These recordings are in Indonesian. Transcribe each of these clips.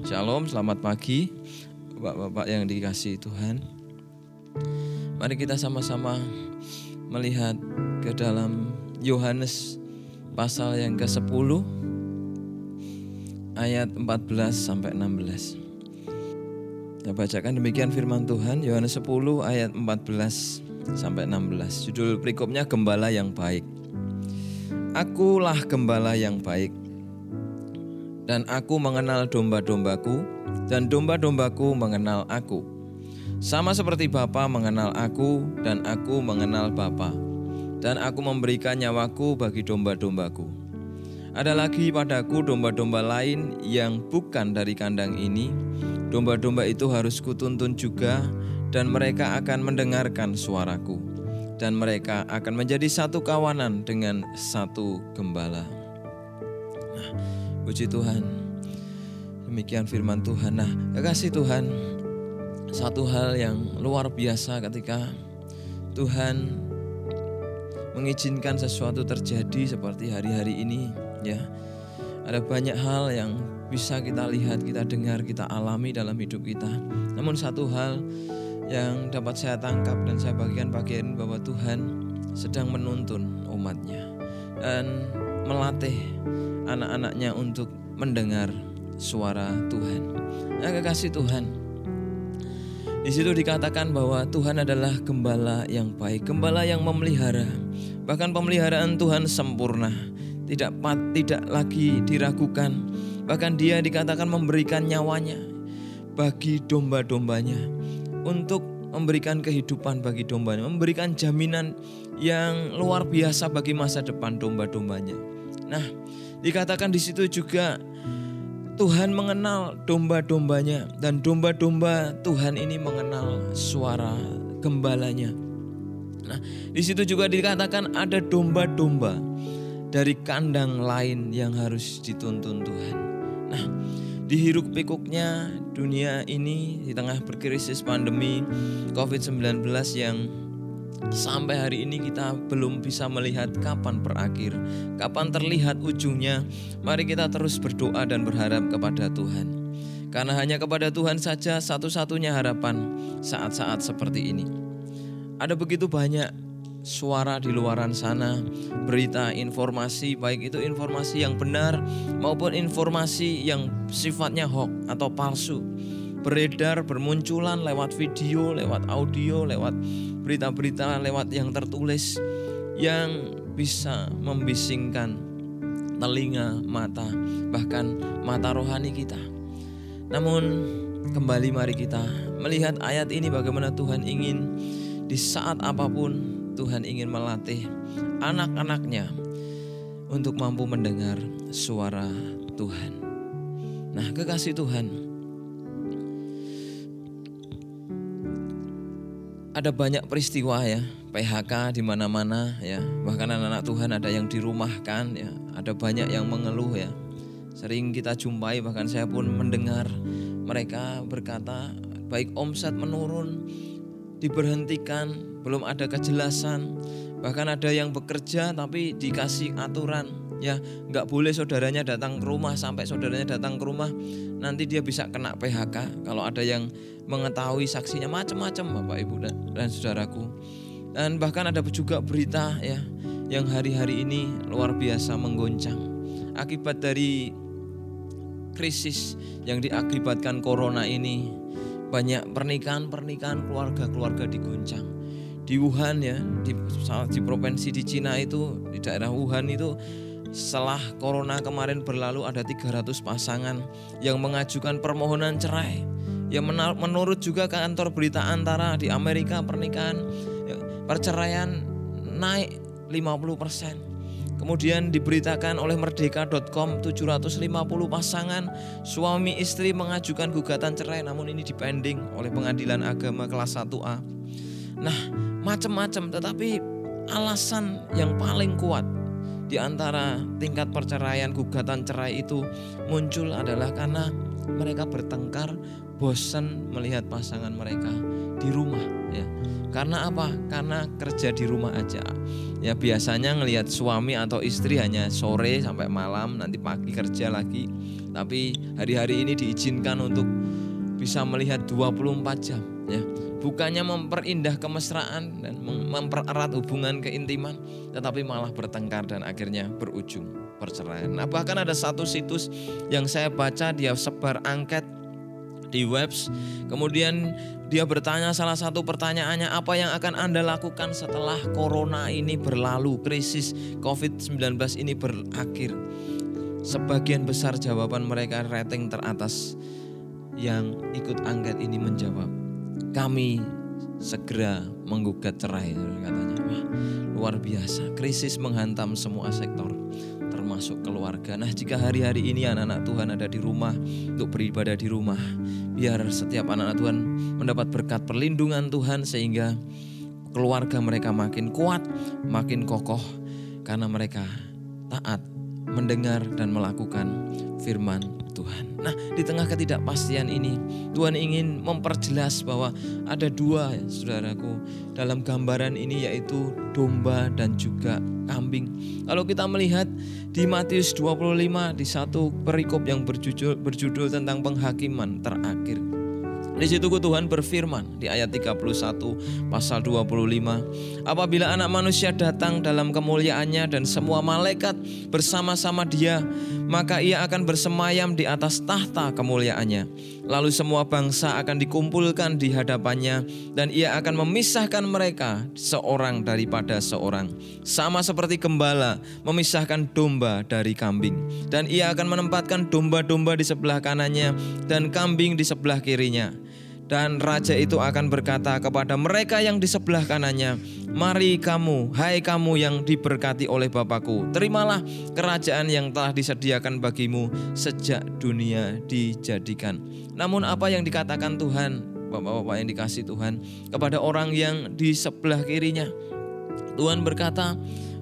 Shalom, selamat pagi Bapak-bapak yang dikasih Tuhan. Mari kita sama-sama melihat ke dalam Yohanes pasal yang ke-10 ayat 14 sampai 16 Saya bacakan demikian firman Tuhan Yohanes 10 ayat 14 sampai 16 Judul berikutnya Gembala yang Baik. Akulah gembala yang baik dan aku mengenal domba-dombaku, dan domba-dombaku mengenal aku. Sama seperti Bapa mengenal aku, dan aku mengenal Bapa, dan aku memberikan nyawaku bagi domba-dombaku. Ada lagi padaku domba-domba lain yang bukan dari kandang ini. Domba-domba itu harus kutuntun juga, dan mereka akan mendengarkan suaraku, dan mereka akan menjadi satu kawanan dengan satu gembala. Nah, Puji Tuhan. Demikian firman Tuhan. Nah, kekasih Tuhan, satu hal yang luar biasa ketika Tuhan mengizinkan sesuatu terjadi seperti hari-hari ini, ya. Ada banyak hal yang bisa kita lihat, kita dengar, kita alami dalam hidup kita. Namun satu hal yang dapat saya tangkap dan saya bagikan bagian bahwa Tuhan sedang menuntun umatnya dan melatih anak-anaknya untuk mendengar suara Tuhan. Nah, kekasih Tuhan. Di situ dikatakan bahwa Tuhan adalah gembala yang baik, gembala yang memelihara. Bahkan pemeliharaan Tuhan sempurna, tidak tidak lagi diragukan. Bahkan Dia dikatakan memberikan nyawanya bagi domba-dombanya untuk memberikan kehidupan bagi dombanya, memberikan jaminan yang luar biasa bagi masa depan domba-dombanya. Nah, dikatakan di situ juga Tuhan mengenal domba-dombanya dan domba-domba Tuhan ini mengenal suara gembalanya. Nah, di situ juga dikatakan ada domba-domba dari kandang lain yang harus dituntun Tuhan. Nah, dihiruk pikuknya dunia ini di tengah berkrisis pandemi COVID-19 yang sampai hari ini kita belum bisa melihat kapan berakhir, kapan terlihat ujungnya. Mari kita terus berdoa dan berharap kepada Tuhan. Karena hanya kepada Tuhan saja satu-satunya harapan saat-saat seperti ini. Ada begitu banyak suara di luaran sana, berita, informasi, baik itu informasi yang benar maupun informasi yang sifatnya hoax atau palsu beredar bermunculan lewat video, lewat audio, lewat berita-berita, lewat yang tertulis yang bisa membisingkan telinga, mata, bahkan mata rohani kita. Namun kembali mari kita melihat ayat ini bagaimana Tuhan ingin di saat apa pun Tuhan ingin melatih anak-anaknya untuk mampu mendengar suara Tuhan. Nah, kekasih Tuhan, ada banyak peristiwa ya PHK di mana-mana ya. Bahkan anak-anak Tuhan ada yang dirumahkan ya. Ada banyak yang mengeluh ya. Sering kita jumpai bahkan saya pun mendengar mereka berkata baik omset menurun diberhentikan belum ada kejelasan. Bahkan ada yang bekerja tapi dikasih aturan ya nggak boleh saudaranya datang ke rumah sampai saudaranya datang ke rumah nanti dia bisa kena PHK kalau ada yang mengetahui saksinya macam-macam Bapak Ibu dan, dan saudaraku. Dan bahkan ada juga berita ya yang hari-hari ini luar biasa menggoncang akibat dari krisis yang diakibatkan corona ini banyak pernikahan-pernikahan keluarga-keluarga digoncang. Di Wuhan ya, di, di provinsi di Cina itu, di daerah Wuhan itu setelah corona kemarin berlalu ada 300 pasangan yang mengajukan permohonan cerai Ya menurut juga kantor berita antara di Amerika pernikahan ya, perceraian naik 50%. Kemudian diberitakan oleh merdeka.com 750 pasangan suami istri mengajukan gugatan cerai namun ini dipending oleh pengadilan agama kelas 1A. Nah, macam-macam tetapi alasan yang paling kuat di antara tingkat perceraian gugatan cerai itu muncul adalah karena mereka bertengkar, bosan melihat pasangan mereka di rumah ya. Karena apa? Karena kerja di rumah aja. Ya biasanya ngelihat suami atau istri hanya sore sampai malam, nanti pagi kerja lagi. Tapi hari-hari ini diizinkan untuk bisa melihat 24 jam ya. Bukannya memperindah kemesraan dan mempererat hubungan keintiman, tetapi malah bertengkar dan akhirnya berujung perceraian. Nah, bahkan ada satu situs yang saya baca dia sebar angket di webs. Kemudian dia bertanya salah satu pertanyaannya apa yang akan Anda lakukan setelah corona ini berlalu, krisis COVID-19 ini berakhir. Sebagian besar jawaban mereka rating teratas yang ikut angket ini menjawab, kami segera menggugat cerai katanya. Wah, luar biasa. Krisis menghantam semua sektor termasuk keluarga. Nah, jika hari-hari ini anak-anak Tuhan ada di rumah untuk beribadah di rumah, biar setiap anak-anak Tuhan mendapat berkat perlindungan Tuhan sehingga keluarga mereka makin kuat, makin kokoh karena mereka taat mendengar dan melakukan firman Tuhan. Nah, di tengah ketidakpastian ini, Tuhan ingin memperjelas bahwa ada dua, ya, saudaraku, dalam gambaran ini yaitu domba dan juga kambing. Kalau kita melihat di Matius 25 di satu perikop yang berjudul, berjudul tentang penghakiman terakhir. Di situ Tuhan berfirman di ayat 31 pasal 25. Apabila anak manusia datang dalam kemuliaannya dan semua malaikat bersama-sama dia, maka ia akan bersemayam di atas tahta kemuliaannya. Lalu semua bangsa akan dikumpulkan di hadapannya dan ia akan memisahkan mereka seorang daripada seorang. Sama seperti gembala memisahkan domba dari kambing. Dan ia akan menempatkan domba-domba di sebelah kanannya dan kambing di sebelah kirinya. Dan raja itu akan berkata kepada mereka yang di sebelah kanannya, Mari kamu, hai kamu yang diberkati oleh Bapakku, terimalah kerajaan yang telah disediakan bagimu sejak dunia dijadikan. Namun apa yang dikatakan Tuhan, Bapak-bapak yang dikasih Tuhan, kepada orang yang di sebelah kirinya, Tuhan berkata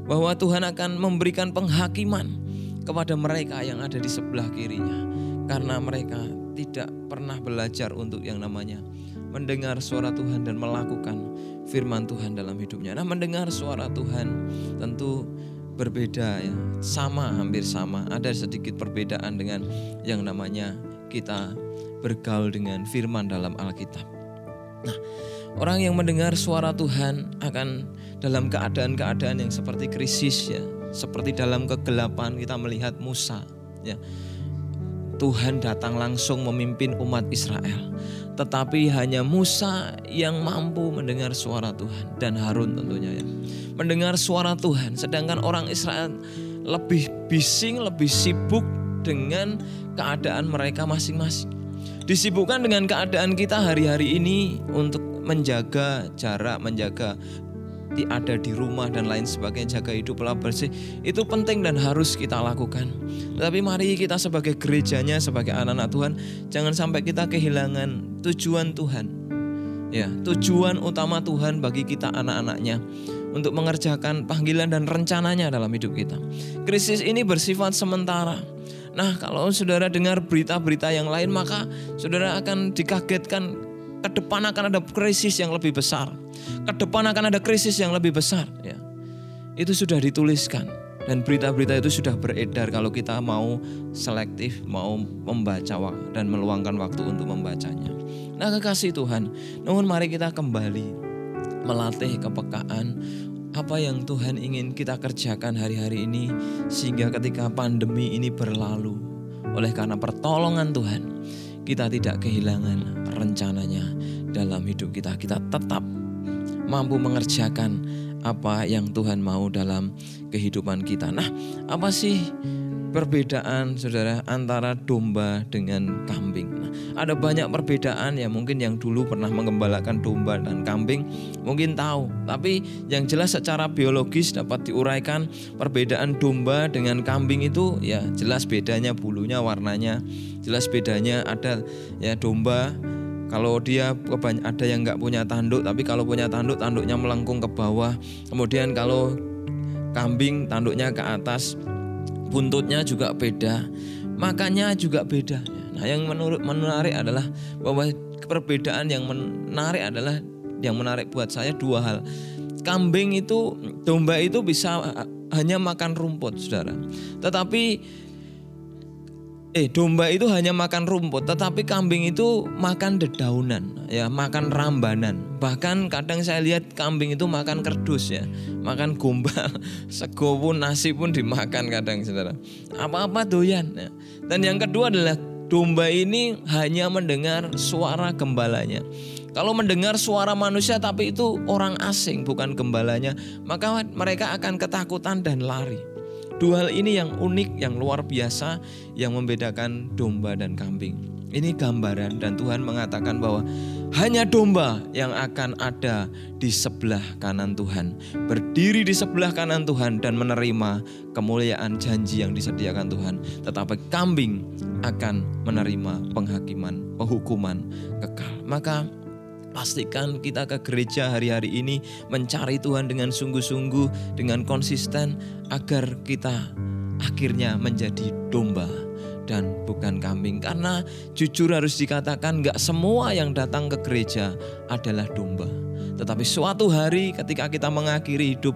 bahwa Tuhan akan memberikan penghakiman kepada mereka yang ada di sebelah kirinya. Karena mereka tidak pernah belajar untuk yang namanya mendengar suara Tuhan dan melakukan firman Tuhan dalam hidupnya. Nah, mendengar suara Tuhan tentu berbeda ya, sama hampir sama. Ada sedikit perbedaan dengan yang namanya kita bergaul dengan firman dalam Alkitab. Nah, orang yang mendengar suara Tuhan akan dalam keadaan-keadaan yang seperti krisis ya, seperti dalam kegelapan kita melihat Musa ya Tuhan datang langsung memimpin umat Israel. Tetapi hanya Musa yang mampu mendengar suara Tuhan dan Harun tentunya ya. Mendengar suara Tuhan sedangkan orang Israel lebih bising, lebih sibuk dengan keadaan mereka masing-masing. Disibukkan dengan keadaan kita hari-hari ini untuk menjaga jarak, menjaga ada di rumah dan lain sebagainya jaga hidup pola bersih itu penting dan harus kita lakukan. Tetapi mari kita sebagai gerejanya sebagai anak-anak Tuhan jangan sampai kita kehilangan tujuan Tuhan. Ya, tujuan utama Tuhan bagi kita anak-anaknya untuk mengerjakan panggilan dan rencananya dalam hidup kita. Krisis ini bersifat sementara. Nah, kalau saudara dengar berita-berita yang lain, maka saudara akan dikagetkan ke depan akan ada krisis yang lebih besar ke depan akan ada krisis yang lebih besar ya. Itu sudah dituliskan dan berita-berita itu sudah beredar kalau kita mau selektif, mau membaca dan meluangkan waktu untuk membacanya. Nah, kekasih Tuhan, namun mari kita kembali melatih kepekaan apa yang Tuhan ingin kita kerjakan hari-hari ini sehingga ketika pandemi ini berlalu oleh karena pertolongan Tuhan kita tidak kehilangan rencananya dalam hidup kita kita tetap mampu mengerjakan apa yang Tuhan mau dalam kehidupan kita. Nah, apa sih perbedaan saudara antara domba dengan kambing. Nah, ada banyak perbedaan ya mungkin yang dulu pernah mengembalakan domba dan kambing mungkin tahu. Tapi yang jelas secara biologis dapat diuraikan perbedaan domba dengan kambing itu ya jelas bedanya bulunya, warnanya, jelas bedanya ada ya domba kalau dia ada yang nggak punya tanduk, tapi kalau punya tanduk, tanduknya melengkung ke bawah. Kemudian kalau kambing tanduknya ke atas, buntutnya juga beda, makannya juga beda. Nah, yang menurut menarik adalah bahwa perbedaan yang menarik adalah yang menarik buat saya dua hal. Kambing itu domba itu bisa hanya makan rumput, Saudara. Tetapi eh domba itu hanya makan rumput, tetapi kambing itu makan dedaunan, ya, makan rambanan. Bahkan kadang saya lihat kambing itu makan kerdus ya, makan gombal, sego pun nasi pun dimakan kadang saudara. Apa-apa doyan. Ya. Dan yang kedua adalah domba ini hanya mendengar suara gembalanya. Kalau mendengar suara manusia tapi itu orang asing bukan gembalanya, maka mereka akan ketakutan dan lari. Dua hal ini yang unik, yang luar biasa, yang membedakan domba dan kambing. Ini gambaran dan Tuhan mengatakan bahwa hanya domba yang akan ada di sebelah kanan Tuhan. Berdiri di sebelah kanan Tuhan dan menerima kemuliaan janji yang disediakan Tuhan. Tetapi kambing akan menerima penghakiman, penghukuman kekal. Maka Pastikan kita ke gereja hari-hari ini mencari Tuhan dengan sungguh-sungguh, dengan konsisten, agar kita akhirnya menjadi domba dan bukan kambing. Karena jujur harus dikatakan gak semua yang datang ke gereja adalah domba. Tetapi suatu hari ketika kita mengakhiri hidup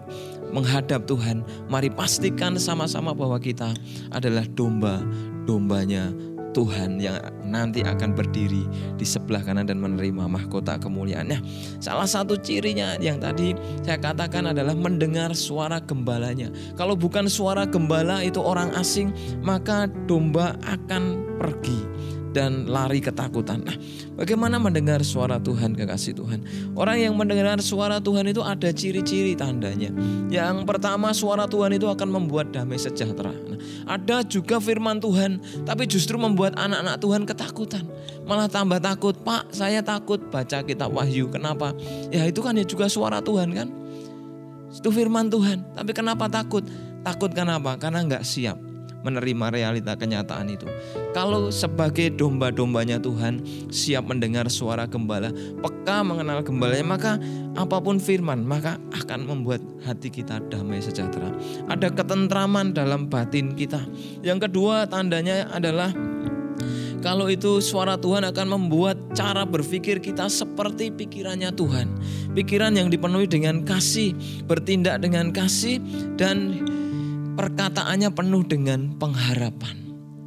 menghadap Tuhan, mari pastikan sama-sama bahwa kita adalah domba-dombanya Tuhan yang nanti akan berdiri di sebelah kanan dan menerima mahkota kemuliaannya. Salah satu cirinya yang tadi saya katakan adalah mendengar suara gembalanya. Kalau bukan suara gembala itu orang asing, maka domba akan pergi dan lari ketakutan. Nah, bagaimana mendengar suara Tuhan kekasih Tuhan? Orang yang mendengar suara Tuhan itu ada ciri-ciri tandanya. Yang pertama suara Tuhan itu akan membuat damai sejahtera. Nah, ada juga firman Tuhan, tapi justru membuat anak-anak Tuhan ketakutan. Malah tambah takut, Pak saya takut baca kitab Wahyu. Kenapa? Ya itu kan ya juga suara Tuhan kan? Itu firman Tuhan. Tapi kenapa takut? Takut kenapa? Karena nggak siap menerima realita kenyataan itu. Kalau sebagai domba-dombanya Tuhan siap mendengar suara gembala, peka mengenal gembalanya, maka apa pun firman maka akan membuat hati kita damai sejahtera. Ada ketentraman dalam batin kita. Yang kedua tandanya adalah kalau itu suara Tuhan akan membuat cara berpikir kita seperti pikirannya Tuhan. Pikiran yang dipenuhi dengan kasih, bertindak dengan kasih dan perkataannya penuh dengan pengharapan.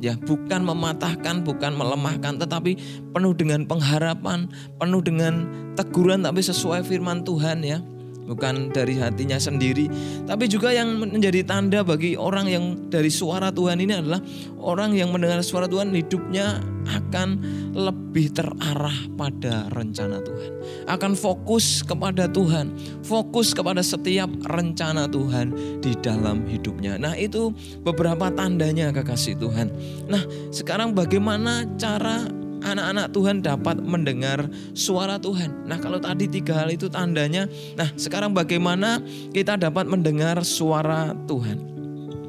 Ya, bukan mematahkan, bukan melemahkan, tetapi penuh dengan pengharapan, penuh dengan teguran tapi sesuai firman Tuhan ya bukan dari hatinya sendiri, tapi juga yang menjadi tanda bagi orang yang dari suara Tuhan ini adalah orang yang mendengar suara Tuhan hidupnya akan lebih terarah pada rencana Tuhan. Akan fokus kepada Tuhan, fokus kepada setiap rencana Tuhan di dalam hidupnya. Nah, itu beberapa tandanya kekasih Tuhan. Nah, sekarang bagaimana cara anak-anak Tuhan dapat mendengar suara Tuhan. Nah, kalau tadi tiga hal itu tandanya, nah sekarang bagaimana kita dapat mendengar suara Tuhan?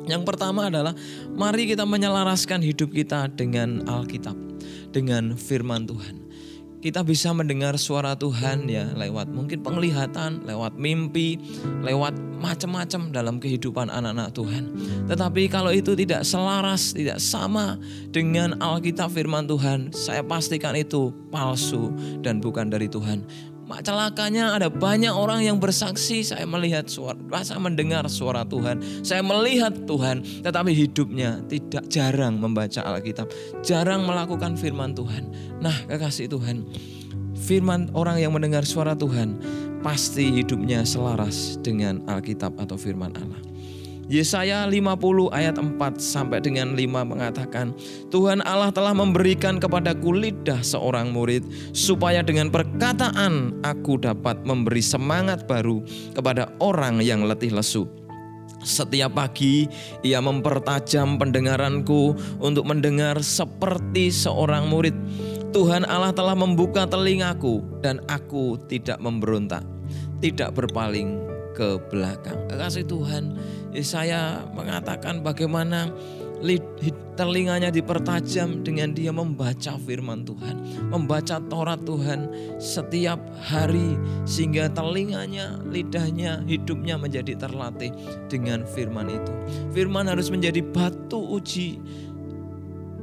Yang pertama adalah mari kita menyelaraskan hidup kita dengan Alkitab, dengan firman Tuhan kita bisa mendengar suara Tuhan ya lewat mungkin penglihatan, lewat mimpi, lewat macam-macam dalam kehidupan anak-anak Tuhan. Tetapi kalau itu tidak selaras, tidak sama dengan Alkitab firman Tuhan, saya pastikan itu palsu dan bukan dari Tuhan celakanya ada banyak orang yang bersaksi saya melihat suara saya mendengar suara Tuhan. Saya melihat Tuhan tetapi hidupnya tidak jarang membaca Alkitab. Jarang melakukan firman Tuhan. Nah kekasih Tuhan firman orang yang mendengar suara Tuhan pasti hidupnya selaras dengan Alkitab atau firman Allah Yesaya 50 ayat 4 sampai dengan 5 mengatakan, Tuhan Allah telah memberikan kepadaku lidah seorang murid supaya dengan perkataan aku dapat memberi semangat baru kepada orang yang letih lesu. Setiap pagi ia mempertajam pendengaranku untuk mendengar seperti seorang murid. Tuhan Allah telah membuka telingaku dan aku tidak memberontak, tidak berpaling ke belakang. Kasih Tuhan, saya mengatakan bagaimana telinganya dipertajam dengan dia membaca firman Tuhan, membaca Taurat Tuhan setiap hari sehingga telinganya, lidahnya, hidupnya menjadi terlatih dengan firman itu. Firman harus menjadi batu uji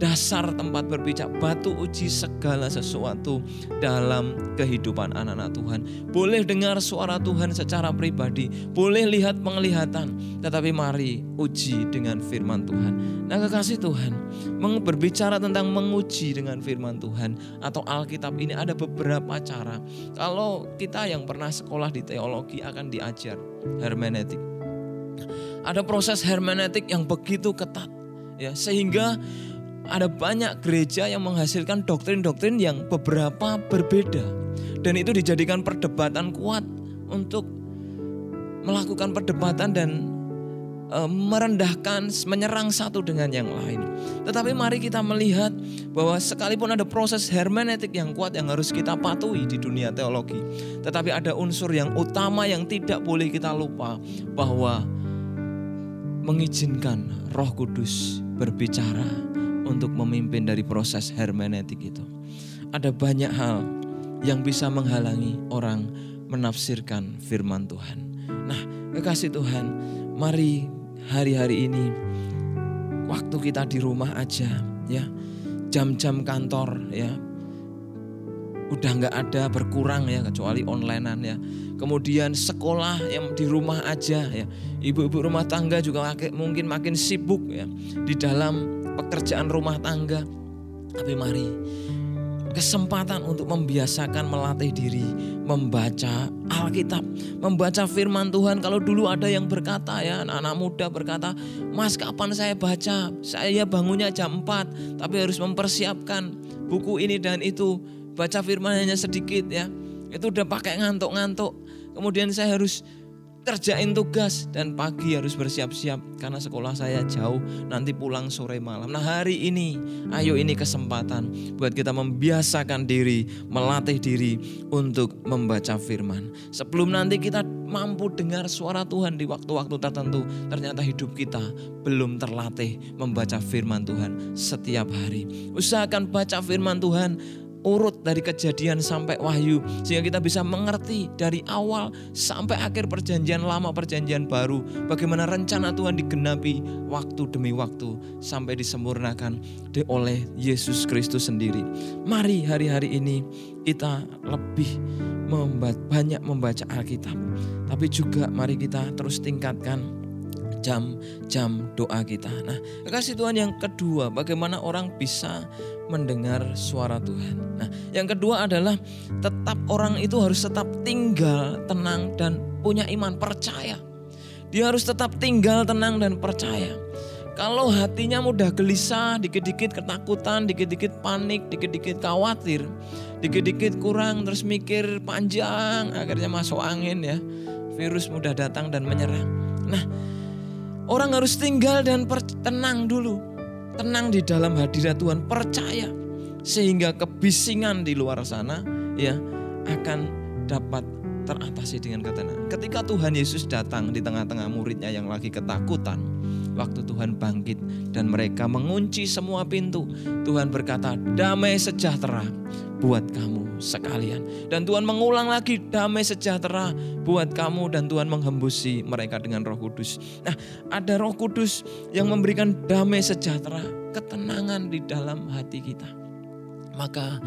dasar tempat berpijak, batu uji segala sesuatu dalam kehidupan anak-anak Tuhan. Boleh dengar suara Tuhan secara pribadi, boleh lihat penglihatan, tetapi mari uji dengan firman Tuhan. Nah kekasih Tuhan, berbicara tentang menguji dengan firman Tuhan atau Alkitab ini ada beberapa cara. Kalau kita yang pernah sekolah di teologi akan diajar hermeneutik. Ada proses hermeneutik yang begitu ketat ya sehingga ada banyak gereja yang menghasilkan doktrin-doktrin yang beberapa berbeda. Dan itu dijadikan perdebatan kuat untuk melakukan perdebatan dan e, merendahkan, menyerang satu dengan yang lain. Tetapi mari kita melihat bahwa sekalipun ada proses hermeneutik yang kuat yang harus kita patuhi di dunia teologi. Tetapi ada unsur yang utama yang tidak boleh kita lupa bahwa mengizinkan roh kudus berbicara untuk memimpin dari proses hermeneutik itu. Ada banyak hal yang bisa menghalangi orang menafsirkan firman Tuhan. Nah, kekasih Tuhan, mari hari-hari ini waktu kita di rumah aja ya. Jam-jam kantor ya. Udah nggak ada berkurang ya kecuali onlinean ya. Kemudian sekolah yang di rumah aja ya. Ibu-ibu rumah tangga juga mungkin makin sibuk ya di dalam pekerjaan rumah tangga. Tapi mari kesempatan untuk membiasakan melatih diri membaca Alkitab, membaca firman Tuhan. Kalau dulu ada yang berkata ya, anak-anak muda berkata, "Mas, kapan saya baca? Saya bangunnya jam 4, tapi harus mempersiapkan buku ini dan itu. Baca firman hanya sedikit ya. Itu udah pakai ngantuk-ngantuk. Kemudian saya harus kerjain tugas dan pagi harus bersiap-siap karena sekolah saya jauh nanti pulang sore malam. Nah hari ini ayo ini kesempatan buat kita membiasakan diri, melatih diri untuk membaca firman. Sebelum nanti kita mampu dengar suara Tuhan di waktu-waktu tertentu, ternyata hidup kita belum terlatih membaca firman Tuhan setiap hari. Usahakan baca firman Tuhan urut dari kejadian sampai wahyu sehingga kita bisa mengerti dari awal sampai akhir perjanjian lama perjanjian baru bagaimana rencana Tuhan digenapi waktu demi waktu sampai disempurnakan oleh Yesus Kristus sendiri. Mari hari-hari ini kita lebih membaca, banyak membaca Alkitab tapi juga mari kita terus tingkatkan jam-jam doa kita. Nah, kasih Tuhan yang kedua, bagaimana orang bisa mendengar suara Tuhan. Nah, yang kedua adalah tetap orang itu harus tetap tinggal tenang dan punya iman percaya. Dia harus tetap tinggal tenang dan percaya. Kalau hatinya mudah gelisah, dikit-dikit ketakutan, dikit-dikit panik, dikit-dikit khawatir, dikit-dikit kurang terus mikir panjang, akhirnya masuk angin ya. Virus mudah datang dan menyerang. Nah, Orang harus tinggal dan tenang dulu. Tenang di dalam hadirat Tuhan, percaya sehingga kebisingan di luar sana ya akan dapat teratasi dengan ketenangan. Ketika Tuhan Yesus datang di tengah-tengah muridnya yang lagi ketakutan, waktu Tuhan bangkit dan mereka mengunci semua pintu, Tuhan berkata, "Damai sejahtera buat kamu sekalian." Dan Tuhan mengulang lagi, "Damai sejahtera buat kamu." Dan Tuhan menghembusi mereka dengan Roh Kudus. Nah, ada Roh Kudus yang memberikan damai sejahtera, ketenangan di dalam hati kita. Maka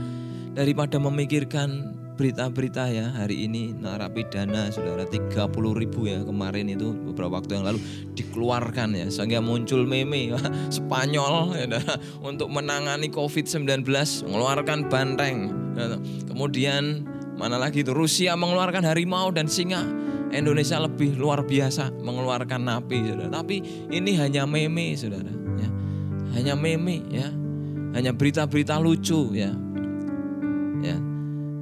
daripada memikirkan berita-berita ya hari ini narapidana saudara 30 ribu ya kemarin itu beberapa waktu yang lalu dikeluarkan ya sehingga muncul meme Spanyol ya, untuk menangani COVID-19 mengeluarkan banteng. Ya, kemudian mana lagi itu? Rusia mengeluarkan harimau dan singa. Indonesia lebih luar biasa mengeluarkan napi saudara. Tapi ini hanya meme saudara ya. Hanya meme ya. Hanya berita-berita lucu ya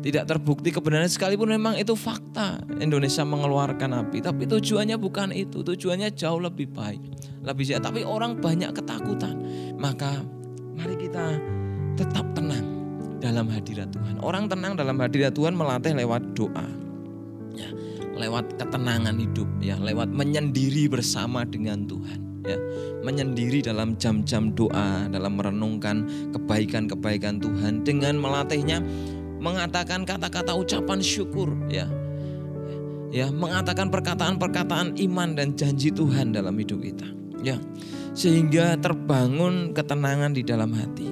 tidak terbukti kebenaran sekalipun memang itu fakta. Indonesia mengeluarkan api tapi tujuannya bukan itu. Tujuannya jauh lebih baik lebih sehat. Tapi orang banyak ketakutan. Maka mari kita tetap tenang dalam hadirat Tuhan. Orang tenang dalam hadirat Tuhan melatih lewat doa. Ya lewat ketenangan hidup ya. Lewat menyendiri bersama dengan Tuhan ya. Menyendiri dalam jam-jam doa dalam merenungkan kebaikan-kebaikan Tuhan dengan melatihnya mengatakan kata-kata ucapan syukur ya. Ya, mengatakan perkataan-perkataan iman dan janji Tuhan dalam hidup kita. Ya. sehingga terbangun ketenangan di dalam hati.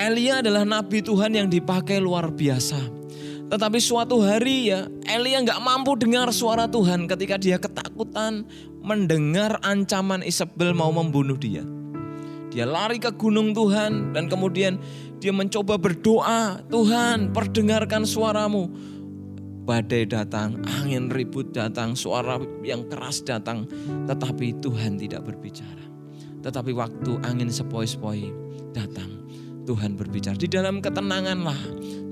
Elia adalah nabi Tuhan yang dipakai luar biasa. Tetapi suatu hari ya Elia nggak mampu dengar suara Tuhan ketika dia ketakutan mendengar ancaman Isabel mau membunuh dia. Dia lari ke gunung Tuhan dan kemudian dia mencoba berdoa, Tuhan perdengarkan suaramu. Badai datang, angin ribut datang, suara yang keras datang, tetapi Tuhan tidak berbicara. Tetapi waktu angin sepoi-sepoi datang, Tuhan berbicara. Di dalam ketenanganlah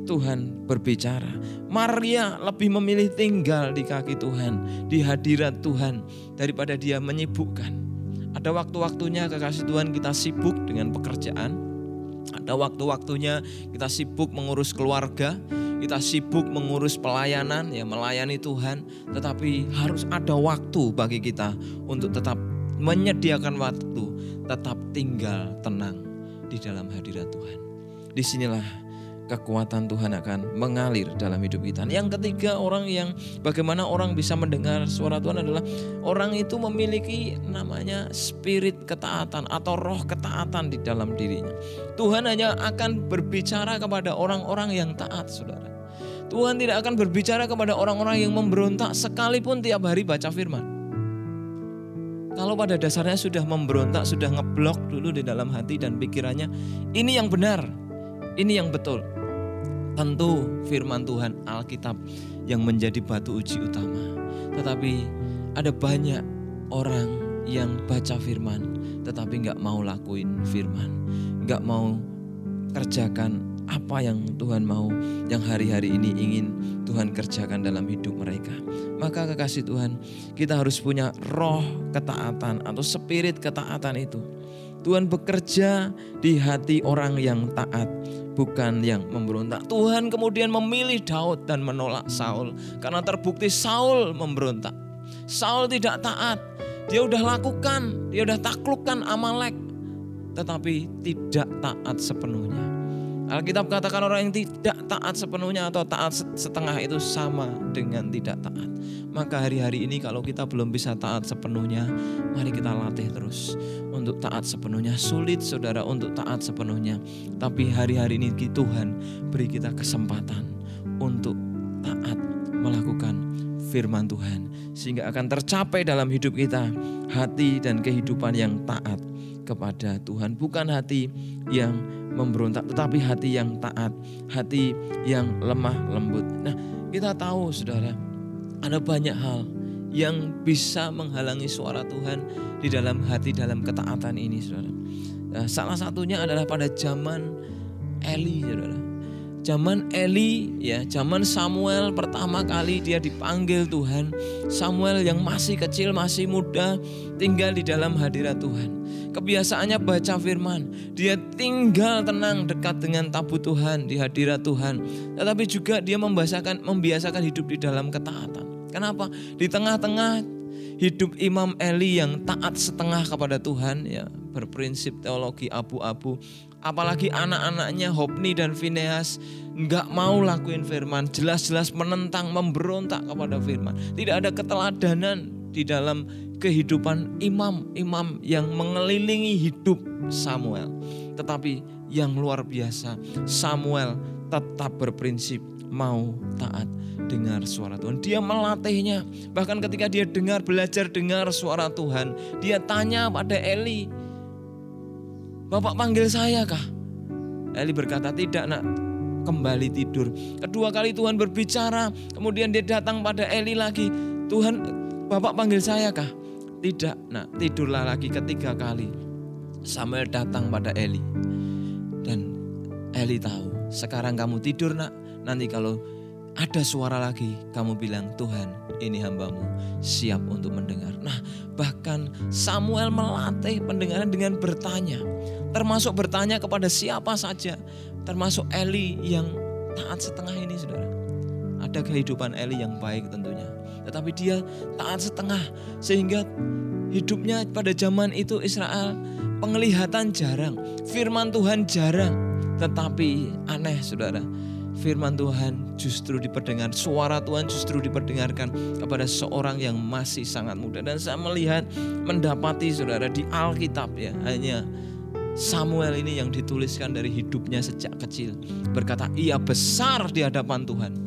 Tuhan berbicara. Maria lebih memilih tinggal di kaki Tuhan, di hadirat Tuhan daripada dia menyibukkan. Ada waktu-waktunya kekasih Tuhan kita sibuk dengan pekerjaan. Ada waktu-waktunya kita sibuk mengurus keluarga, kita sibuk mengurus pelayanan, ya melayani Tuhan, tetapi harus ada waktu bagi kita untuk tetap menyediakan waktu, tetap tinggal tenang di dalam hadirat Tuhan. Di sinilah kekuatan Tuhan akan mengalir dalam hidup kita. Yang ketiga orang yang bagaimana orang bisa mendengar suara Tuhan adalah orang itu memiliki namanya spirit ketaatan atau roh ketaatan di dalam dirinya. Tuhan hanya akan berbicara kepada orang-orang yang taat, Saudara. Tuhan tidak akan berbicara kepada orang-orang yang memberontak sekalipun tiap hari baca firman. Kalau pada dasarnya sudah memberontak, sudah ngeblok dulu di dalam hati dan pikirannya, ini yang benar, ini yang betul. Tentu firman Tuhan Alkitab yang menjadi batu uji utama. Tetapi ada banyak orang yang baca firman tetapi nggak mau lakuin firman, nggak mau kerjakan apa yang Tuhan mau, yang hari-hari ini ingin Tuhan kerjakan dalam hidup mereka. Maka kekasih Tuhan, kita harus punya roh ketaatan atau spirit ketaatan itu. Tuhan bekerja di hati orang yang taat bukan yang memberontak. Tuhan kemudian memilih Daud dan menolak Saul karena terbukti Saul memberontak. Saul tidak taat. Dia udah lakukan, dia udah taklukkan Amalek tetapi tidak taat sepenuhnya. Alkitab katakan orang yang tidak taat sepenuhnya atau taat setengah itu sama dengan tidak taat. Maka hari-hari ini kalau kita belum bisa taat sepenuhnya, mari kita latih terus untuk taat sepenuhnya. Sulit saudara untuk taat sepenuhnya. Tapi hari-hari ini Tuhan beri kita kesempatan untuk taat melakukan firman Tuhan. Sehingga akan tercapai dalam hidup kita hati dan kehidupan yang taat kepada Tuhan. Bukan hati yang memberontak, tetapi hati yang taat, hati yang lemah lembut. Nah, kita tahu saudara, ada banyak hal yang bisa menghalangi suara Tuhan di dalam hati dalam ketaatan ini saudara. Nah, salah satunya adalah pada zaman Eli saudara. Zaman Eli ya, zaman Samuel pertama kali dia dipanggil Tuhan. Samuel yang masih kecil, masih muda, tinggal di dalam hadirat Tuhan. Kebiasaannya baca firman. Dia tinggal tenang dekat dengan tabu Tuhan, di hadirat Tuhan. Tetapi juga dia membiasakan membiasakan hidup di dalam ketaatan. Kenapa? Di tengah-tengah hidup Imam Eli yang taat setengah kepada Tuhan ya berprinsip teologi abu-abu apalagi anak-anaknya Hopni dan Phineas nggak mau lakuin firman jelas-jelas menentang memberontak kepada firman tidak ada keteladanan di dalam kehidupan imam-imam yang mengelilingi hidup Samuel. Tetapi yang luar biasa, Samuel tetap berprinsip mau taat dengar suara Tuhan. Dia melatihnya. Bahkan ketika dia dengar belajar dengar suara Tuhan, dia tanya pada Eli, "Bapak panggil saya kah?" Eli berkata, "Tidak, Nak. Kembali tidur." Kedua kali Tuhan berbicara, kemudian dia datang pada Eli lagi, "Tuhan, Bapak panggil saya kah?" Tidak, nah tidurlah lagi ketiga kali. Samuel datang pada Eli. Dan Eli tahu, sekarang kamu tidur nak. Nanti kalau ada suara lagi, kamu bilang Tuhan ini hambamu siap untuk mendengar. Nah bahkan Samuel melatih pendengaran dengan bertanya. Termasuk bertanya kepada siapa saja. Termasuk Eli yang taat setengah ini saudara. Ada kehidupan Eli yang baik tentunya tetapi dia taat setengah sehingga hidupnya pada zaman itu Israel penglihatan jarang, firman Tuhan jarang, tetapi aneh Saudara. firman Tuhan justru diperdengar, suara Tuhan justru diperdengarkan kepada seorang yang masih sangat muda. Dan saya melihat mendapati saudara di Alkitab ya hanya Samuel ini yang dituliskan dari hidupnya sejak kecil. Berkata ia besar di hadapan Tuhan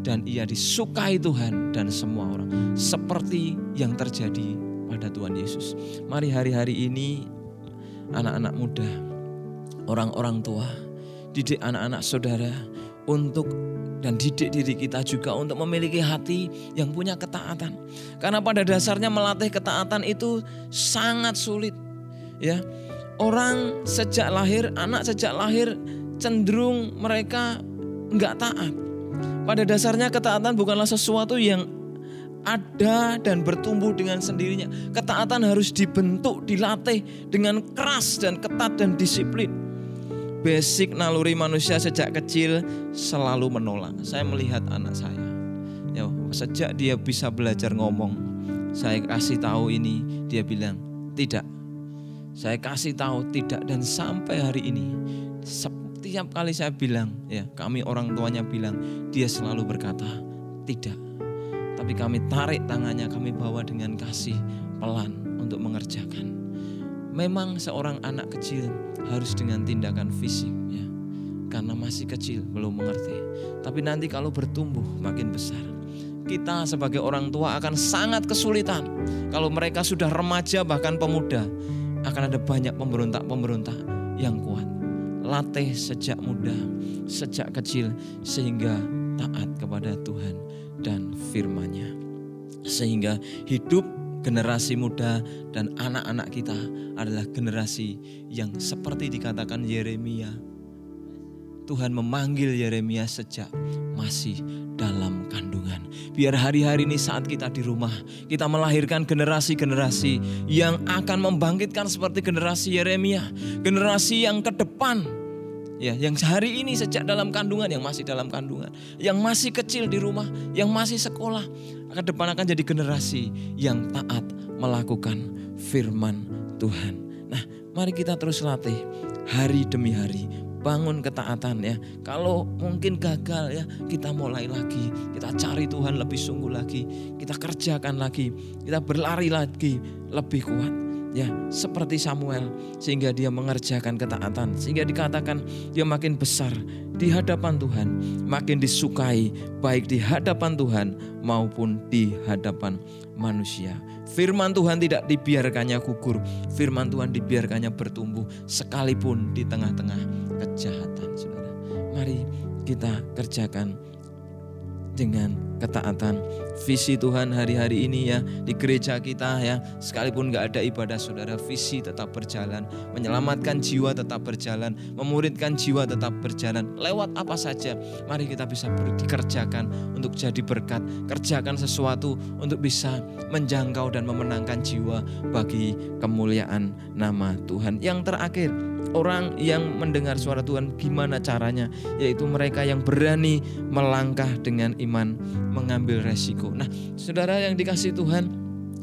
dan ia disukai Tuhan dan semua orang. Seperti yang terjadi pada Tuhan Yesus. Mari hari-hari ini anak-anak muda, orang-orang tua, didik anak-anak saudara untuk dan didik diri kita juga untuk memiliki hati yang punya ketaatan. Karena pada dasarnya melatih ketaatan itu sangat sulit. Ya, orang sejak lahir, anak sejak lahir cenderung mereka nggak taat. Pada dasarnya ketaatan bukanlah sesuatu yang ada dan bertumbuh dengan sendirinya. Ketaatan harus dibentuk, dilatih dengan keras dan ketat dan disiplin. Basic naluri manusia sejak kecil selalu menolak. Saya melihat anak saya. Ya, sejak dia bisa belajar ngomong, saya kasih tahu ini, dia bilang tidak saya kasih tahu tidak dan sampai hari ini setiap kali saya bilang ya kami orang tuanya bilang dia selalu berkata tidak. Tapi kami tarik tangannya, kami bawa dengan kasih pelan untuk mengerjakan. Memang seorang anak kecil harus dengan tindakan fisik ya. Karena masih kecil, belum mengerti. Tapi nanti kalau bertumbuh makin besar, kita sebagai orang tua akan sangat kesulitan kalau mereka sudah remaja bahkan pemuda akan ada banyak pemberontak-pemberontak yang kuat. Latih sejak muda, sejak kecil sehingga taat kepada Tuhan dan firman-Nya. Sehingga hidup generasi muda dan anak-anak kita adalah generasi yang seperti dikatakan Yeremia. Tuhan memanggil Yeremia sejak masih dalam kandungan. Biar hari-hari ini saat kita di rumah, kita melahirkan generasi-generasi yang akan membangkitkan seperti generasi Yeremia, generasi yang ke depan. Ya, yang hari ini sejak dalam kandungan, yang masih dalam kandungan, yang masih kecil di rumah, yang masih sekolah, ke depan akan jadi generasi yang taat melakukan firman Tuhan. Nah, mari kita terus latih hari demi hari bangun ketaatan ya. Kalau mungkin gagal ya, kita mulai lagi. Kita cari Tuhan lebih sungguh lagi. Kita kerjakan lagi. Kita berlari lagi lebih kuat. Ya, seperti Samuel sehingga dia mengerjakan ketaatan sehingga dikatakan dia makin besar di hadapan Tuhan, makin disukai baik di hadapan Tuhan maupun di hadapan manusia. Firman Tuhan tidak dibiarkannya gugur, firman Tuhan dibiarkannya bertumbuh sekalipun di tengah-tengah kejahatan, Saudara. Mari kita kerjakan dengan ketaatan. Visi Tuhan hari-hari ini ya di gereja kita ya sekalipun nggak ada ibadah saudara visi tetap berjalan. Menyelamatkan jiwa tetap berjalan memuridkan jiwa tetap berjalan. Lewat apa saja mari kita bisa dikerjakan untuk jadi berkat. Kerjakan sesuatu untuk bisa menjangkau dan memenangkan jiwa bagi kemuliaan nama Tuhan. Yang terakhir orang yang mendengar suara Tuhan gimana caranya yaitu mereka yang berani melangkah dengan iman mengambil resiko. Nah, Saudara yang dikasih Tuhan,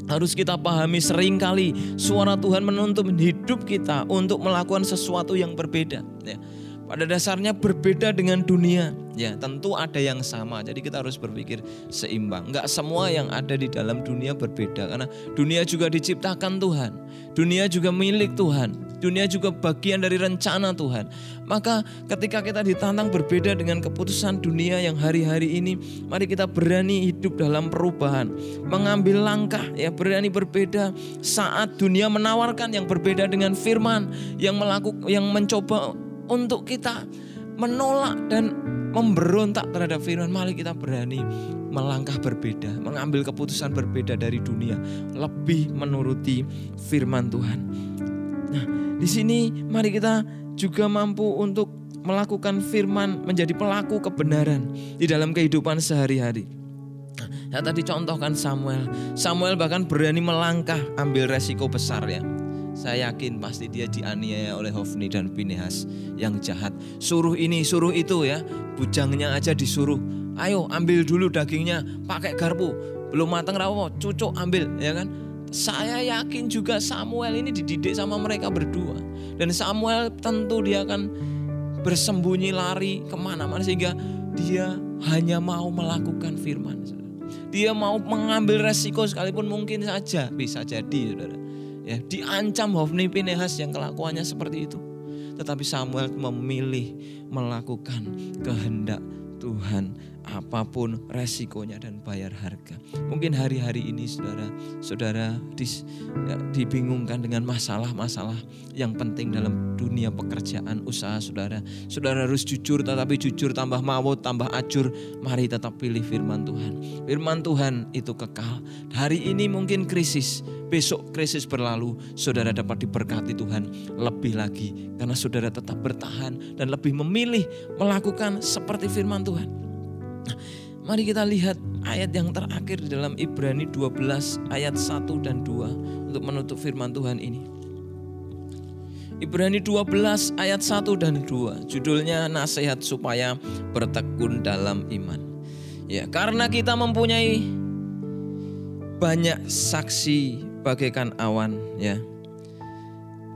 harus kita pahami sering kali suara Tuhan menuntut hidup kita untuk melakukan sesuatu yang berbeda ya. Pada dasarnya berbeda dengan dunia. Ya tentu ada yang sama. Jadi kita harus berpikir seimbang. Enggak semua yang ada di dalam dunia berbeda. Karena dunia juga diciptakan Tuhan. Dunia juga milik Tuhan. Dunia juga bagian dari rencana Tuhan. Maka ketika kita ditantang berbeda dengan keputusan dunia yang hari-hari ini, mari kita berani hidup dalam perubahan, mengambil langkah ya berani berbeda saat dunia menawarkan yang berbeda dengan firman yang melakukan yang mencoba untuk kita menolak dan memberontak terhadap firman. Mari kita berani melangkah berbeda, mengambil keputusan berbeda dari dunia, lebih menuruti firman Tuhan. Nah, di sini mari kita juga mampu untuk melakukan firman menjadi pelaku kebenaran di dalam kehidupan sehari-hari. Nah, tadi contohkan Samuel. Samuel bahkan berani melangkah ambil resiko besar ya. Saya yakin pasti dia dianiaya oleh Hofni dan Pinehas yang jahat. Suruh ini, suruh itu ya. Bujangnya aja disuruh. Ayo ambil dulu dagingnya, pakai garpu. Belum matang rawo, cucuk ambil ya kan saya yakin juga Samuel ini dididik sama mereka berdua. Dan Samuel tentu dia akan bersembunyi lari ke mana-mana sehingga dia hanya mau melakukan firman. Dia mau mengambil resiko sekalipun mungkin saja bisa jadi saudara. Ya, diancam Hofni Pinehas yang kelakuannya seperti itu. Tetapi Samuel memilih melakukan kehendak Tuhan apa pun resikonya dan bayar harga. Mungkin hari-hari ini saudara, saudara dis, ya, dibingungkan dengan masalah-masalah yang penting dalam dunia pekerjaan usaha saudara. Saudara harus jujur tetapi jujur tambah maut, tambah acur. Mari tetap pilih firman Tuhan. Firman Tuhan itu kekal. Hari ini mungkin krisis, besok krisis berlalu, saudara dapat diberkati Tuhan lebih lagi karena saudara tetap bertahan dan lebih memilih melakukan seperti firman Tuhan. Mari kita lihat ayat yang terakhir di dalam Ibrani 12 ayat 1 dan 2 untuk menutup firman Tuhan ini. Ibrani 12 ayat 1 dan 2 judulnya nasihat supaya bertekun dalam iman. Ya, karena kita mempunyai banyak saksi bagaikan awan ya.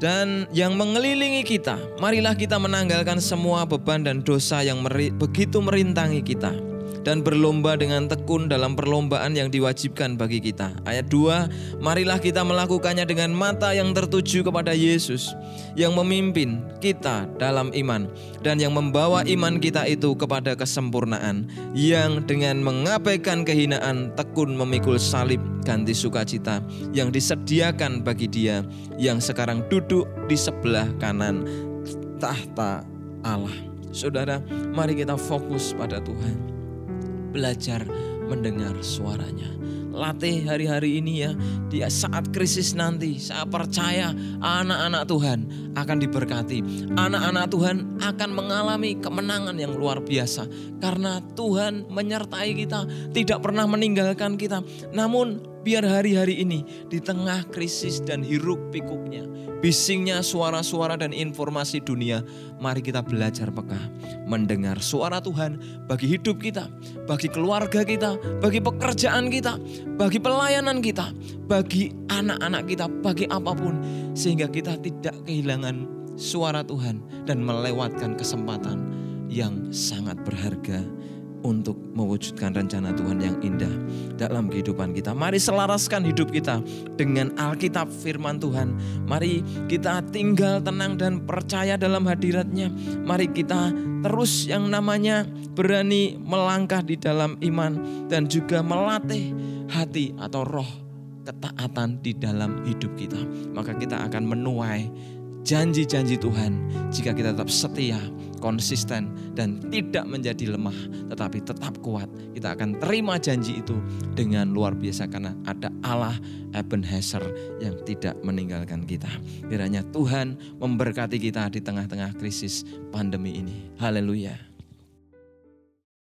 Dan yang mengelilingi kita, marilah kita menanggalkan semua beban dan dosa yang meri, begitu merintangi kita dan berlomba dengan tekun dalam perlombaan yang diwajibkan bagi kita. Ayat 2, marilah kita melakukannya dengan mata yang tertuju kepada Yesus yang memimpin kita dalam iman dan yang membawa iman kita itu kepada kesempurnaan yang dengan mengabaikan kehinaan tekun memikul salib ganti sukacita yang disediakan bagi dia yang sekarang duduk di sebelah kanan tahta Allah. Saudara, mari kita fokus pada Tuhan belajar mendengar suaranya. Latih hari-hari ini ya, di saat krisis nanti, saya percaya anak-anak Tuhan akan diberkati. Anak-anak Tuhan akan mengalami kemenangan yang luar biasa. Karena Tuhan menyertai kita, tidak pernah meninggalkan kita. Namun biar hari-hari ini di tengah krisis dan hiruk pikuknya, bisingnya suara-suara dan informasi dunia, mari kita belajar peka mendengar suara Tuhan bagi hidup kita, bagi keluarga kita, bagi pekerjaan kita, bagi pelayanan kita, bagi anak-anak kita, bagi apa pun sehingga kita tidak kehilangan suara Tuhan dan melewatkan kesempatan yang sangat berharga untuk mewujudkan rencana Tuhan yang indah dalam kehidupan kita. Mari selaraskan hidup kita dengan Alkitab firman Tuhan. Mari kita tinggal tenang dan percaya dalam hadiratnya. Mari kita terus yang namanya berani melangkah di dalam iman dan juga melatih hati atau roh ketaatan di dalam hidup kita. Maka kita akan menuai janji-janji Tuhan jika kita tetap setia, konsisten, dan tidak menjadi lemah, tetapi tetap kuat. Kita akan terima janji itu dengan luar biasa karena ada Allah Ebenezer yang tidak meninggalkan kita. Kiranya Tuhan memberkati kita di tengah-tengah krisis pandemi ini. Haleluya.